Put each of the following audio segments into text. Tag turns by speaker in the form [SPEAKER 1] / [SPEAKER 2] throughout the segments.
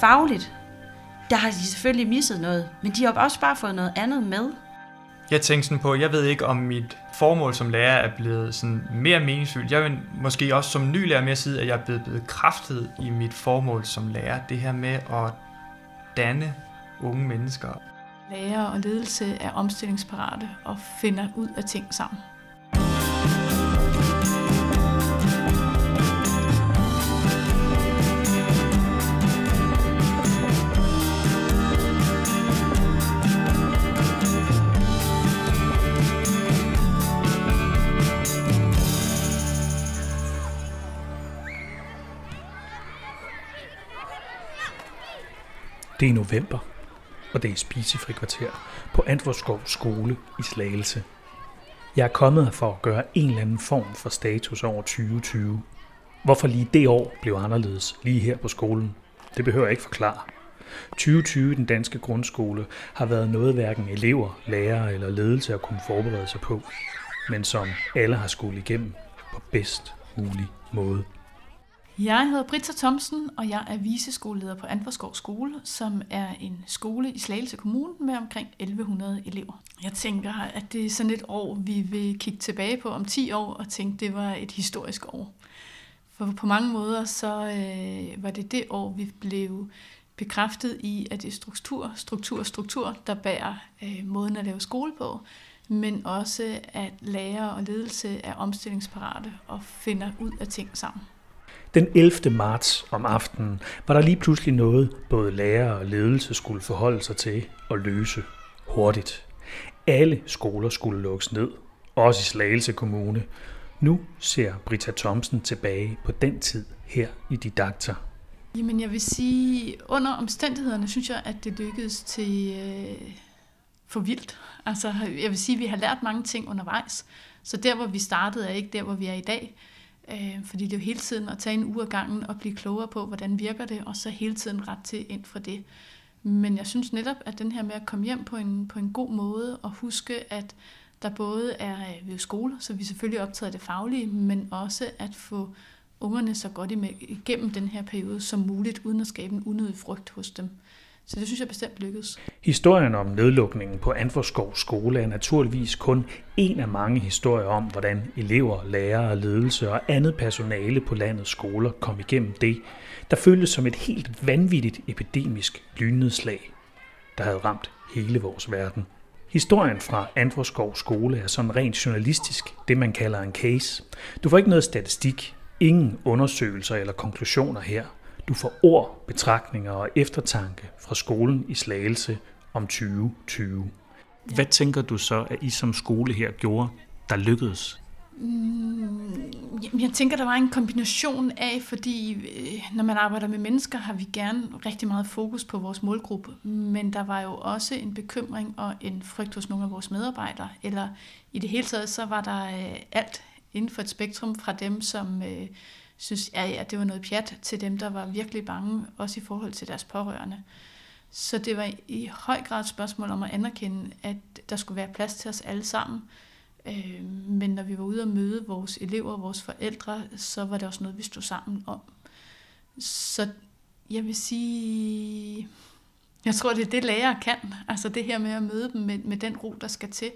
[SPEAKER 1] fagligt, der har de selvfølgelig misset noget, men de har også bare fået noget andet med.
[SPEAKER 2] Jeg tænker sådan på, jeg ved ikke, om mit formål som lærer er blevet sådan mere meningsfyldt. Jeg vil måske også som ny lærer mere sige, at jeg er blevet bekræftet i mit formål som lærer. Det her med at danne unge mennesker.
[SPEAKER 3] Lærer og ledelse er omstillingsparate og finder ud af ting sammen.
[SPEAKER 4] Det er november, og det er spisefri kvarter på Antvorskov skole i Slagelse. Jeg er kommet her for at gøre en eller anden form for status over 2020. Hvorfor lige det år blev anderledes lige her på skolen, det behøver jeg ikke forklare. 2020 i den danske grundskole har været noget hverken elever, lærere eller ledelse at kunne forberede sig på, men som alle har skulle igennem på bedst mulig måde.
[SPEAKER 3] Jeg hedder Britta Thomsen, og jeg er viseskoleleder på Antvorskov Skole, som er en skole i Slagelse Kommune med omkring 1100 elever. Jeg tænker, at det er sådan et år, vi vil kigge tilbage på om 10 år og tænke, det var et historisk år. For på mange måder så øh, var det det år, vi blev bekræftet i, at det er struktur, struktur, struktur, der bærer øh, måden at lave skole på, men også at lærer og ledelse er omstillingsparate og finder ud af ting sammen.
[SPEAKER 4] Den 11. marts om aftenen var der lige pludselig noget, både lærer og ledelse skulle forholde sig til og løse hurtigt. Alle skoler skulle lukkes ned, også i Slagelse Kommune. Nu ser Britta Thomsen tilbage på den tid her i Didakter.
[SPEAKER 3] Jamen jeg vil sige, under omstændighederne synes jeg, at det lykkedes til øh, for vildt. Altså jeg vil sige, at vi har lært mange ting undervejs. Så der, hvor vi startede, er ikke der, hvor vi er i dag. Øh, fordi det er jo hele tiden at tage en uge af gangen og blive klogere på, hvordan virker det, og så hele tiden ret til ind for det. Men jeg synes netop, at den her med at komme hjem på en, på en god måde og huske, at der både er øh, ved skole, så vi selvfølgelig optager det faglige, men også at få ungerne så godt igennem den her periode som muligt, uden at skabe en unødig frygt hos dem. Så det synes jeg bestemt lykkedes.
[SPEAKER 4] Historien om nedlukningen på Anforskov skole er naturligvis kun en af mange historier om, hvordan elever, lærere, ledelse og andet personale på landets skoler kom igennem det, der føltes som et helt vanvittigt epidemisk lynnedslag, der havde ramt hele vores verden. Historien fra Anforskov skole er sådan rent journalistisk det, man kalder en case. Du får ikke noget statistik, ingen undersøgelser eller konklusioner her – du får ord, betragtninger og eftertanke fra skolen i Slagelse om 2020. Hvad tænker du så, at I som skole her gjorde, der lykkedes?
[SPEAKER 3] Mm, jeg tænker, der var en kombination af, fordi øh, når man arbejder med mennesker, har vi gerne rigtig meget fokus på vores målgruppe, men der var jo også en bekymring og en frygt hos nogle af vores medarbejdere, eller i det hele taget, så var der øh, alt inden for et spektrum fra dem, som øh, synes, ja, ja, det var noget pjat til dem, der var virkelig bange, også i forhold til deres pårørende. Så det var i høj grad et spørgsmål om at anerkende, at der skulle være plads til os alle sammen. Øh, men når vi var ude og møde vores elever og vores forældre, så var det også noget, vi stod sammen om. Så jeg vil sige, jeg tror, det er det, lærer kan. Altså det her med at møde dem med, med den ro, der skal til.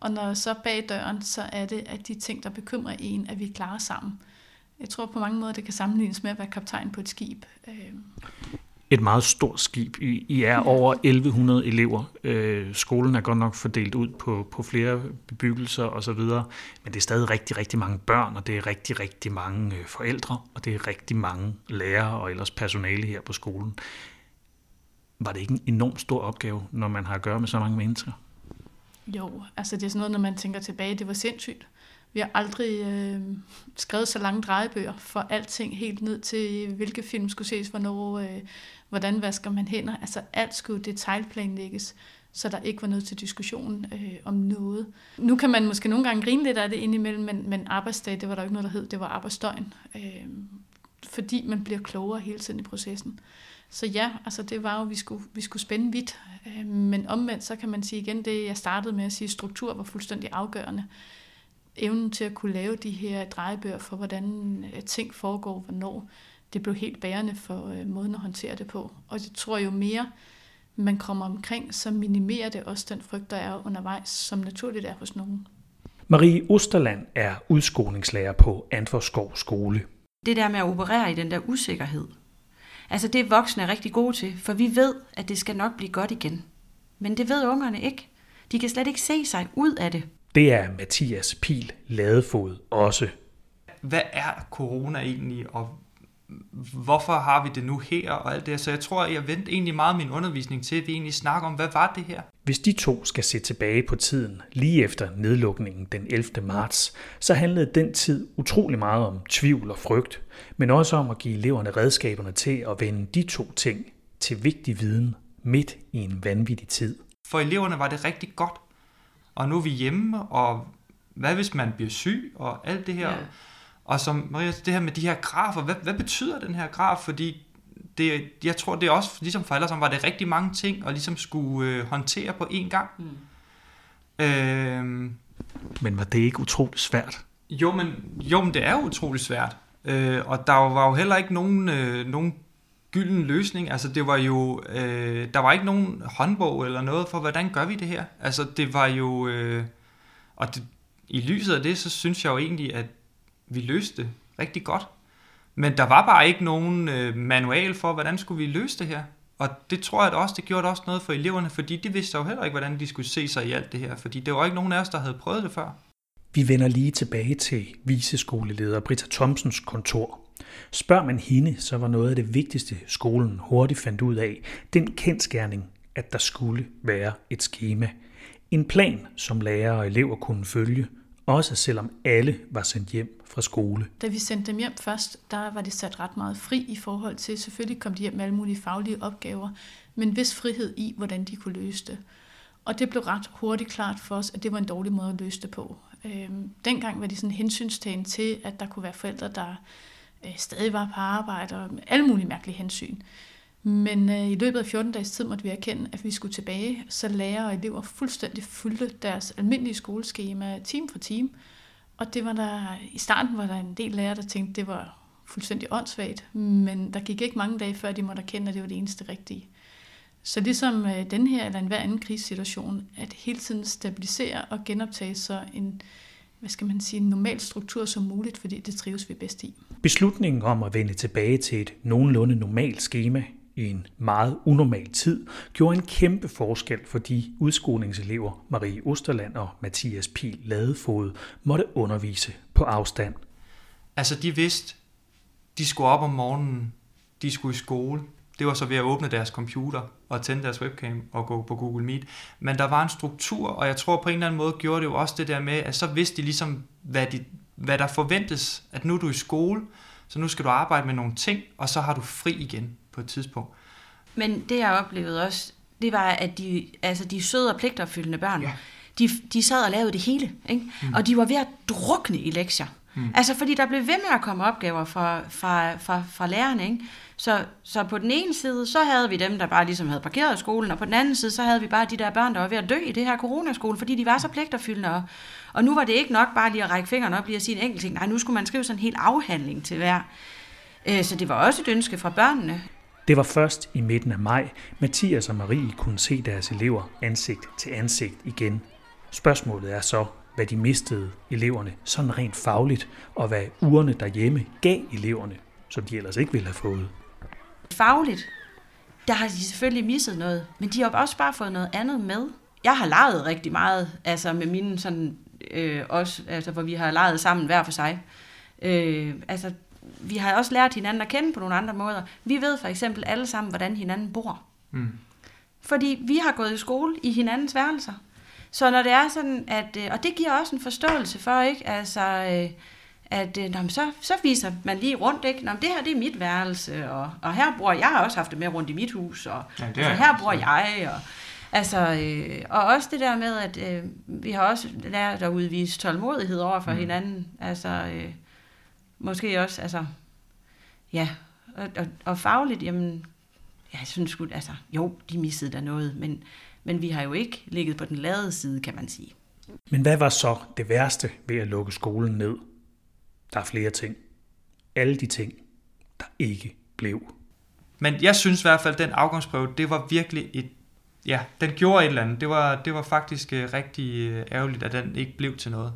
[SPEAKER 3] Og når så bag døren, så er det, at de ting, der bekymrer en, at vi klarer sammen. Jeg tror på mange måder, det kan sammenlignes med at være kaptajn på et skib. Øhm.
[SPEAKER 4] Et meget stort skib. I er over 1100 elever. Øh, skolen er godt nok fordelt ud på, på flere bebyggelser osv., men det er stadig rigtig, rigtig mange børn, og det er rigtig, rigtig mange øh, forældre, og det er rigtig mange lærere og ellers personale her på skolen. Var det ikke en enormt stor opgave, når man har at gøre med så mange mennesker?
[SPEAKER 3] Jo, altså det er sådan noget, når man tænker tilbage, det var sindssygt. Vi har aldrig øh, skrevet så lange drejebøger for alting, helt ned til hvilke film skulle ses, hvornår, øh, hvordan vasker man hænder. Altså alt skulle detaljplanlægges, så der ikke var noget til diskussion øh, om noget. Nu kan man måske nogle gange grine lidt af det indimellem, men, men arbejdsdag, det var der ikke noget, der hed, det var arbejdsdøgn. Øh, fordi man bliver klogere hele tiden i processen. Så ja, altså det var jo, at vi skulle, vi skulle spænde vidt. Øh, men omvendt, så kan man sige igen, det jeg startede med at sige, struktur var fuldstændig afgørende evnen til at kunne lave de her drejebøger for, hvordan øh, ting foregår, hvornår, det blev helt bærende for øh, måden at håndtere det på. Og jeg tror jo mere, man kommer omkring, så minimerer det også den frygt, der er undervejs, som naturligt er hos nogen.
[SPEAKER 4] Marie Osterland er udskolingslærer på Antvorskov Skole.
[SPEAKER 1] Det der med at operere i den der usikkerhed, altså det er voksne er rigtig gode til, for vi ved, at det skal nok blive godt igen. Men det ved ungerne ikke. De kan slet ikke se sig ud af det.
[SPEAKER 4] Det er Mathias Pil Ladefod også.
[SPEAKER 2] Hvad er corona egentlig, og hvorfor har vi det nu her og alt det Så jeg tror, jeg vendte egentlig meget min undervisning til, at vi egentlig snakker om, hvad var det her?
[SPEAKER 4] Hvis de to skal se tilbage på tiden lige efter nedlukningen den 11. marts, så handlede den tid utrolig meget om tvivl og frygt, men også om at give eleverne redskaberne til at vende de to ting til vigtig viden midt i en vanvittig tid.
[SPEAKER 2] For eleverne var det rigtig godt, og nu er vi hjemme, og hvad hvis man bliver syg, og alt det her. Ja. Og som Maria, det her med de her grafer, hvad, hvad betyder den her graf? Fordi det, jeg tror, det er også, ligesom for alle som var det rigtig mange ting, at ligesom skulle øh, håndtere på én gang. Mm.
[SPEAKER 4] Øhm, men var det ikke utroligt svært?
[SPEAKER 2] Jo, men, jo, men det er utroligt svært. Øh, og der var jo heller ikke nogen, øh, nogen gylden løsning. Altså det var jo, øh, der var ikke nogen håndbog eller noget for, hvordan gør vi det her? Altså det var jo, øh, og det, i lyset af det, så synes jeg jo egentlig, at vi løste det rigtig godt. Men der var bare ikke nogen øh, manual for, hvordan skulle vi løse det her. Og det tror jeg også, det gjorde også noget for eleverne, fordi de vidste jo heller ikke, hvordan de skulle se sig i alt det her, fordi det var ikke nogen af os, der havde prøvet det før.
[SPEAKER 4] Vi vender lige tilbage til viseskoleleder Britta Thomsens kontor. Spørger man hende, så var noget af det vigtigste, skolen hurtigt fandt ud af, den kendskærning, at der skulle være et schema. En plan, som lærere og elever kunne følge, også selvom alle var sendt hjem fra skole.
[SPEAKER 3] Da vi sendte dem hjem først, der var det sat ret meget fri i forhold til, selvfølgelig kom de hjem med alle mulige faglige opgaver, men vis frihed i, hvordan de kunne løse det. Og det blev ret hurtigt klart for os, at det var en dårlig måde at løse det på. Øhm, dengang var de sådan hensynstagen til, at der kunne være forældre, der øh, stadig var på arbejde og alle mulige mærkelige hensyn. Men øh, i løbet af 14 dages tid måtte vi erkende, at vi skulle tilbage, så lærere og elever fuldstændig fulgte deres almindelige skoleskema time for time. Og det var der, i starten var der en del lærere, der tænkte, at det var fuldstændig åndssvagt, men der gik ikke mange dage, før de måtte erkende, at det var det eneste rigtige. Så ligesom øh, den her eller enhver anden krisesituation, at hele tiden stabilisere og genoptage så en, hvad skal man sige, en normal struktur som muligt, fordi det trives vi bedst i.
[SPEAKER 4] Beslutningen om at vende tilbage til et nogenlunde normalt schema i en meget unormal tid, gjorde en kæmpe forskel for de udskolingselever, Marie Osterland og Mathias Pil Ladefod måtte undervise på afstand.
[SPEAKER 2] Altså de vidste, de skulle op om morgenen, de skulle i skole. Det var så ved at åbne deres computer og tænde deres webcam og gå på Google Meet. Men der var en struktur, og jeg tror på en eller anden måde gjorde det jo også det der med, at så vidste de ligesom, hvad, de, hvad der forventes, at nu er du i skole, så nu skal du arbejde med nogle ting, og så har du fri igen på et tidspunkt.
[SPEAKER 1] Men det jeg oplevede også, det var, at de, altså de søde og pligtopfyldende børn, ja. de, de sad og lavede det hele, ikke? Mm. og de var ved at drukne i lektier. Mm. Altså fordi der blev ved med at komme opgaver fra, fra, fra, fra lærerne. Ikke? Så, så på den ene side, så havde vi dem, der bare ligesom havde parkeret skolen, og på den anden side, så havde vi bare de der børn, der var ved at dø i det her coronaskole, fordi de var så pligtopfyldende. Og, og nu var det ikke nok bare lige at række fingrene op lige at sige en enkelt ting. Nej, nu skulle man skrive sådan en hel afhandling til hver. Øh, så det var også et ønske fra børnene.
[SPEAKER 4] Det var først i midten af maj, Mathias og Marie kunne se deres elever ansigt til ansigt igen. Spørgsmålet er så, hvad de mistede eleverne sådan rent fagligt, og hvad ugerne derhjemme gav eleverne, som de ellers ikke ville have fået.
[SPEAKER 1] Fagligt, der har de selvfølgelig misset noget, men de har også bare fået noget andet med. Jeg har leget rigtig meget, altså med mine sådan, øh, også, altså hvor vi har leget sammen hver for sig. Øh, altså vi har også lært hinanden at kende på nogle andre måder. Vi ved for eksempel alle sammen, hvordan hinanden bor. Mm. Fordi vi har gået i skole i hinandens værelser. Så når det er sådan, at, øh, og det giver også en forståelse for, ikke? Altså, øh, at øh, når så, så viser man lige rundt, ikke? Når det her det er mit værelse, og, og her bor jeg, har også haft det med rundt i mit hus, og ja, det altså, her bor jeg, og, altså, øh, og også det der med, at øh, vi har også lært at udvise tålmodighed over for mm. hinanden, altså, øh, måske også, altså, ja, og, og, og fagligt, jamen, ja, jeg synes sgu, altså, jo, de missede der noget, men, men vi har jo ikke ligget på den lade side, kan man sige.
[SPEAKER 4] Men hvad var så det værste ved at lukke skolen ned? Der er flere ting. Alle de ting, der ikke blev.
[SPEAKER 2] Men jeg synes i hvert fald, at den afgangsprøve, det var virkelig et... Ja, den gjorde et eller andet. Det var, det var faktisk uh, rigtig uh, ærgerligt, at den ikke blev til noget.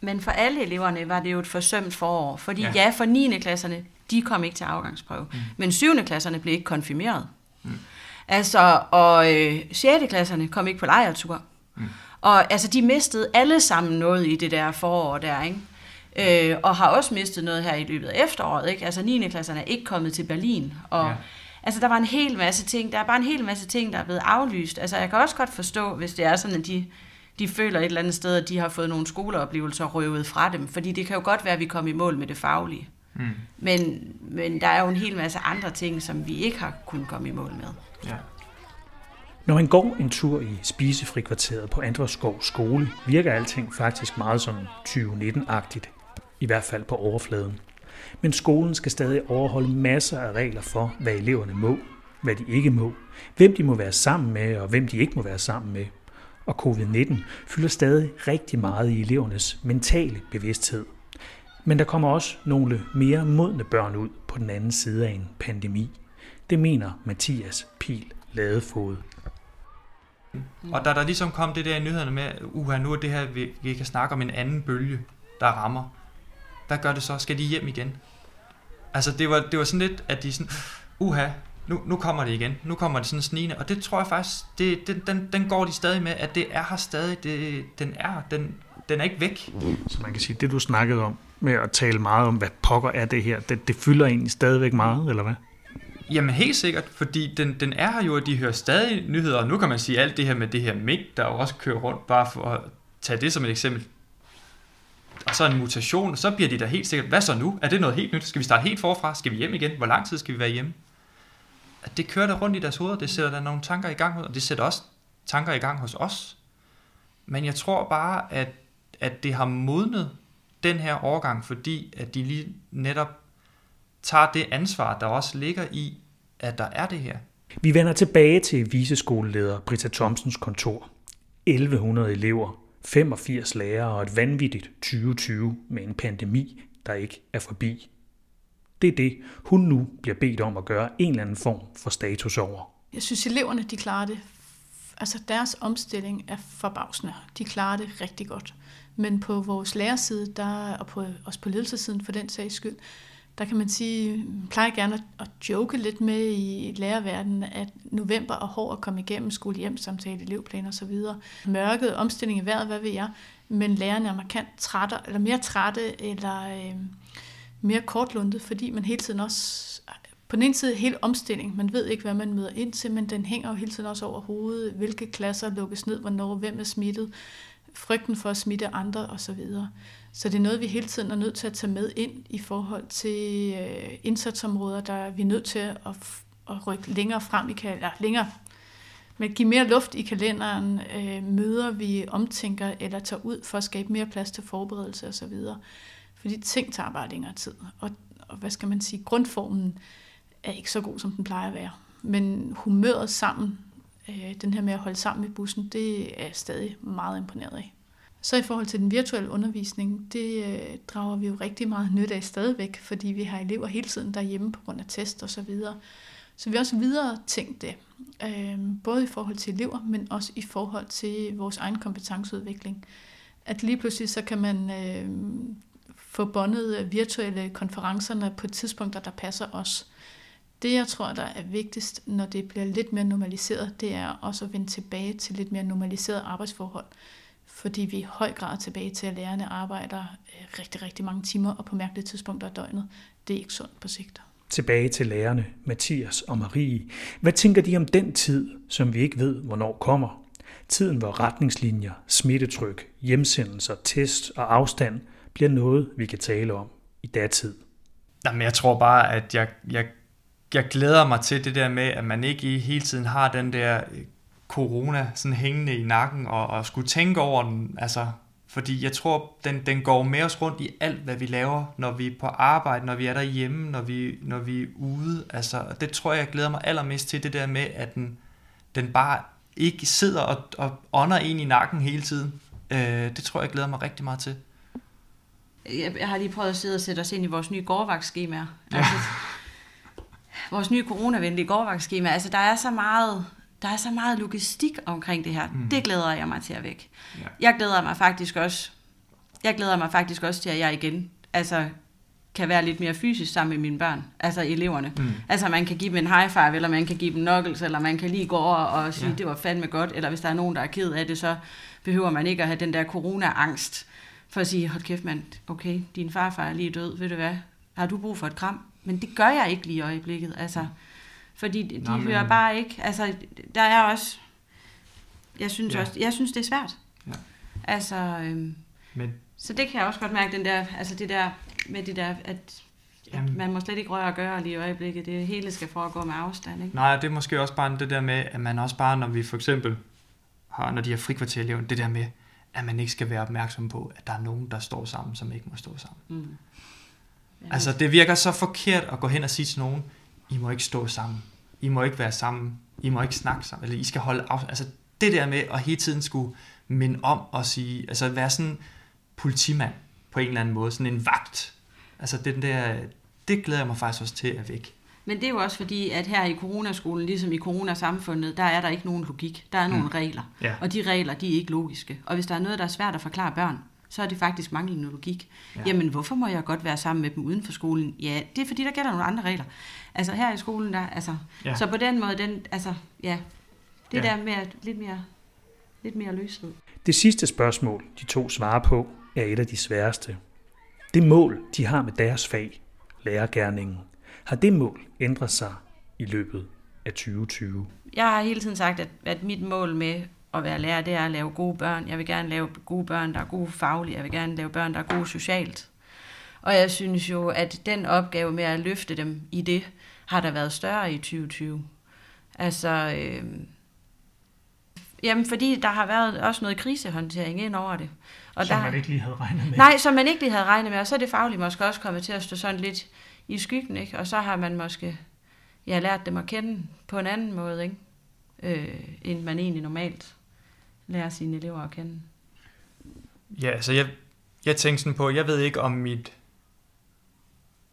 [SPEAKER 1] Men for alle eleverne var det jo et forsømt forår, fordi
[SPEAKER 2] Ja.
[SPEAKER 1] ja, ja for 9. klasserne, de kom ikke til afgangsprøve, mm. men 7. klasserne blev ikke konfirmeret. Mm. Altså, og øh, 6. klasserne kom ikke på lejretur. Mm. Og altså, de mistede alle sammen noget i det der forår der, ikke? Øh, og har også mistet noget her i løbet af efteråret, ikke? Altså, 9. klasserne er ikke kommet til Berlin, og... Ja. Altså, der var en hel masse ting, der er bare en hel masse ting, der er blevet aflyst. Altså, jeg kan også godt forstå, hvis det er sådan, at de, de føler et eller andet sted, at de har fået nogle skoleoplevelser røvet fra dem. Fordi det kan jo godt være, at vi kommer i mål med det faglige.
[SPEAKER 2] Mm.
[SPEAKER 1] Men, men der er jo en hel masse andre ting, som vi ikke har kunnet komme i mål med.
[SPEAKER 2] Ja.
[SPEAKER 4] Når man går en tur i spisefrikvarteret på Andreskov skole, virker alting faktisk meget som 2019-agtigt. I hvert fald på overfladen. Men skolen skal stadig overholde masser af regler for, hvad eleverne må, hvad de ikke må, hvem de må være sammen med og hvem de ikke må være sammen med. Og covid-19 fylder stadig rigtig meget i elevernes mentale bevidsthed. Men der kommer også nogle mere modne børn ud på den anden side af en pandemi. Det mener Mathias Pil Ladefod.
[SPEAKER 2] Og da der ligesom kom det der i nyhederne med, uha, nu er det her, vi, vi kan snakke om en anden bølge, der rammer. Hvad gør det så? Skal de hjem igen? Altså, det var, det var sådan lidt, at de sådan, uha, nu, nu kommer det igen. Nu kommer det sådan snigende. Og det tror jeg faktisk, det, det, den, den går de stadig med, at det er her stadig. Det, den er. Den, den er ikke væk.
[SPEAKER 4] Så man kan sige, det du snakkede om med at tale meget om, hvad pokker er det her, det, det fylder egentlig stadigvæk meget, eller hvad?
[SPEAKER 2] Jamen helt sikkert, fordi den, den er her jo, og de hører stadig nyheder, og nu kan man sige alt det her med det her mink, der jo også kører rundt, bare for at tage det som et eksempel. Og så en mutation, og så bliver de da helt sikkert, hvad så nu? Er det noget helt nyt? Skal vi starte helt forfra? Skal vi hjem igen? Hvor lang tid skal vi være hjemme? At det kører der rundt i deres hoveder, det sætter der nogle tanker i gang, og det sætter også tanker i gang hos os. Men jeg tror bare, at, at det har modnet den her overgang, fordi at de lige netop tager det ansvar, der også ligger i, at der er det her.
[SPEAKER 4] Vi vender tilbage til viseskoleleder Britta Thomsens kontor. 1100 elever, 85 lærere og et vanvittigt 2020 med en pandemi, der ikke er forbi. Det er det, hun nu bliver bedt om at gøre en eller anden form for status over.
[SPEAKER 3] Jeg synes, eleverne de klarer det. Altså deres omstilling er forbavsende. De klarer det rigtig godt. Men på vores lærerside, der, og på, også på ledelsessiden for den sags skyld, der kan man sige, plejer gerne at, joke lidt med i lærerverdenen, at november er hård at komme igennem skole hjem samtale, elevplaner osv. Mørket, omstilling i vejret, hvad ved jeg, men lærerne er markant trætte, eller mere trætte, eller øh, mere kortlundet, fordi man hele tiden også på den ene side helt omstilling. Man ved ikke, hvad man møder ind til, men den hænger jo hele tiden også over hovedet. Hvilke klasser lukkes ned, hvornår, hvem er smittet, frygten for at smitte andre osv. Så det er noget, vi hele tiden er nødt til at tage med ind i forhold til øh, indsatsområder, der vi er nødt til at, at rykke længere frem i kalenderen, længere, men give mere luft i kalenderen, øh, møder vi omtænker eller tager ud for at skabe mere plads til forberedelse osv. Fordi ting tager bare længere tid. Og, og hvad skal man sige, grundformen er ikke så god, som den plejer at være. Men humøret sammen, øh, den her med at holde sammen i bussen, det er jeg stadig meget imponeret af. Så i forhold til den virtuelle undervisning, det øh, drager vi jo rigtig meget nyt af stadigvæk, fordi vi har elever hele tiden derhjemme på grund af test og så videre. Så vi har også videre tænkt det, øh, både i forhold til elever, men også i forhold til vores egen kompetenceudvikling. At lige pludselig så kan man øh, få bondet øh, virtuelle konferencerne på tidspunkter, der passer os. Det, jeg tror, der er vigtigst, når det bliver lidt mere normaliseret, det er også at vende tilbage til lidt mere normaliseret arbejdsforhold. Fordi vi i høj grad er tilbage til, at lærerne arbejder øh, rigtig, rigtig mange timer og på mærkelige tidspunkter af døgnet. Det er ikke sundt på sigt.
[SPEAKER 4] Tilbage til lærerne, Mathias og Marie. Hvad tænker de om den tid, som vi ikke ved, hvornår kommer? Tiden, hvor retningslinjer, smittetryk, hjemsendelser, test og afstand bliver noget, vi kan tale om i datid.
[SPEAKER 2] Jamen, jeg tror bare, at jeg, jeg, jeg glæder mig til det der med, at man ikke hele tiden har den der corona sådan hængende i nakken og, og skulle tænke over den. Altså, fordi jeg tror, den, den går med os rundt i alt, hvad vi laver, når vi er på arbejde, når vi er derhjemme, når vi, når vi er ude. Altså, det tror jeg, jeg glæder mig allermest til, det der med, at den, den bare ikke sidder og, og ånder ind i nakken hele tiden. Øh, det tror jeg, jeg glæder mig rigtig meget til.
[SPEAKER 1] Jeg, har lige prøvet at sidde og sætte os ind i vores nye gårdvagtskemaer. Ja. Altså, vores nye coronavenlige gårdvagtskema. Altså, der er så meget der er så meget logistik omkring det her. Mm. Det glæder jeg mig til at væk. Ja. Jeg glæder mig faktisk også. Jeg glæder mig faktisk også til, at jeg igen altså, kan være lidt mere fysisk sammen med mine børn, altså eleverne. Mm. Altså man kan give dem en high five, eller man kan give dem knuckles, eller man kan lige gå over og sige, ja. det var fandme godt, eller hvis der er nogen, der er ked af det, så behøver man ikke at have den der corona-angst, for at sige, hold kæft mand, okay, din farfar er lige død, ved du hvad, har du brug for et kram? Men det gør jeg ikke lige i øjeblikket, altså, fordi de Nå, men... hører bare ikke, altså, der er også, jeg synes ja. også, jeg synes, det er svært. Ja. Altså, øhm, men... så det kan jeg også godt mærke, den der, altså det der, med det der, at Jamen. man må slet ikke røre og gøre lige i øjeblikket. Det hele skal foregå med afstand, ikke?
[SPEAKER 2] Nej, det er måske også bare det der med, at man også bare, når vi for eksempel har, når de har frikvarterelever, det der med, at man ikke skal være opmærksom på, at der er nogen, der står sammen, som ikke må stå sammen. Mm. Altså, det virker så forkert at gå hen og sige til nogen, I må ikke stå sammen. I må ikke være sammen. I må ikke snakke sammen. Eller I skal holde af. Altså, det der med at hele tiden skulle minde om og sige, altså være sådan politimand på en eller anden måde, sådan en vagt. Altså den der, det glæder jeg mig faktisk også til at væk.
[SPEAKER 1] Men det er jo også fordi, at her i coronaskolen, ligesom i coronasamfundet, der er der ikke nogen logik. Der er nogle mm. regler. Ja. Og de regler, de er ikke logiske. Og hvis der er noget, der er svært at forklare børn, så er det faktisk manglende logik. Ja. Jamen, hvorfor må jeg godt være sammen med dem uden for skolen? Ja, det er fordi, der gælder nogle andre regler. Altså her i skolen, der, altså, ja. så på den måde, den, altså, ja, det ja. der med at lidt mere, lidt mere løshed.
[SPEAKER 4] Det sidste spørgsmål, de to svarer på, er et af de sværeste. Det mål, de har med deres fag, lærergærningen, har det mål ændret sig i løbet af 2020?
[SPEAKER 1] Jeg har hele tiden sagt, at, at mit mål med at være lærer, det er at lave gode børn. Jeg vil gerne lave gode børn, der er gode faglige. Jeg vil gerne lave børn, der er gode socialt. Og jeg synes jo, at den opgave med at løfte dem i det, har der været større i 2020. Altså, øh, jamen fordi der har været også noget krisehåndtering ind over det.
[SPEAKER 4] Og som der, man ikke lige havde regnet med.
[SPEAKER 1] Nej, som man ikke lige havde regnet med, og så er det fagligt måske også kommet til at stå sådan lidt i skyggen, ikke? og så har man måske ja, lært dem at kende på en anden måde, ikke? Øh, end man egentlig normalt lærer sine elever at kende.
[SPEAKER 2] Ja, altså jeg, jeg tænker sådan på, jeg ved ikke om mit,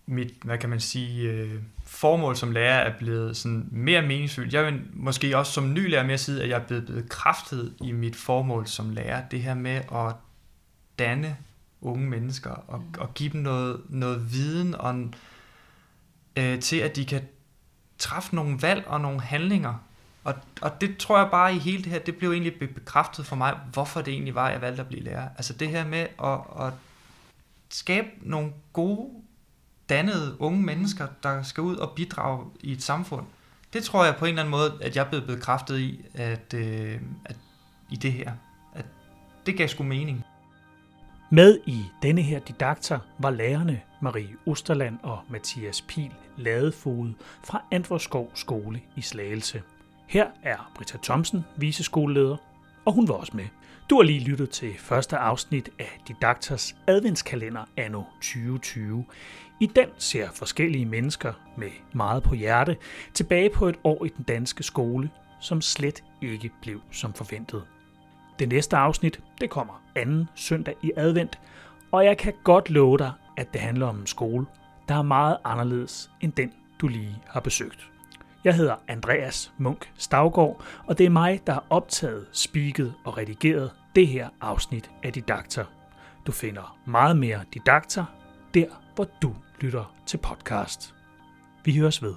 [SPEAKER 2] mit hvad kan man sige, øh, formål som lærer er blevet sådan mere meningsfyldt. Jeg vil måske også som ny lærer mere sige, at jeg er blevet bekræftet i mit formål som lærer. Det her med at danne unge mennesker og, mm. og give dem noget, noget viden og, øh, til, at de kan træffe nogle valg og nogle handlinger. Og, og det tror jeg bare i hele det her, det blev egentlig bekræftet for mig, hvorfor det egentlig var, jeg valgte at blive lærer. Altså det her med at, at skabe nogle gode, dannede unge mennesker, der skal ud og bidrage i et samfund. Det tror jeg på en eller anden måde, at jeg er blevet bekræftet i, at, øh, at i det her. At det gav sgu mening.
[SPEAKER 4] Med i denne her didakter var lærerne Marie Osterland og Mathias Pil Ladefod fra Antvorskov Skole i Slagelse. Her er Britta Thomsen, viseskoleleder, og hun var også med. Du har lige lyttet til første afsnit af Didakters adventskalender anno 2020. I den ser forskellige mennesker med meget på hjerte tilbage på et år i den danske skole, som slet ikke blev som forventet. Det næste afsnit, det kommer anden søndag i advent, og jeg kan godt love dig, at det handler om en skole, der er meget anderledes end den, du lige har besøgt. Jeg hedder Andreas Munk Stavgård, og det er mig, der har optaget, spiket og redigeret det her afsnit af Didakter. Du finder meget mere Didakter der, hvor du lytter til podcast. Vi høres ved.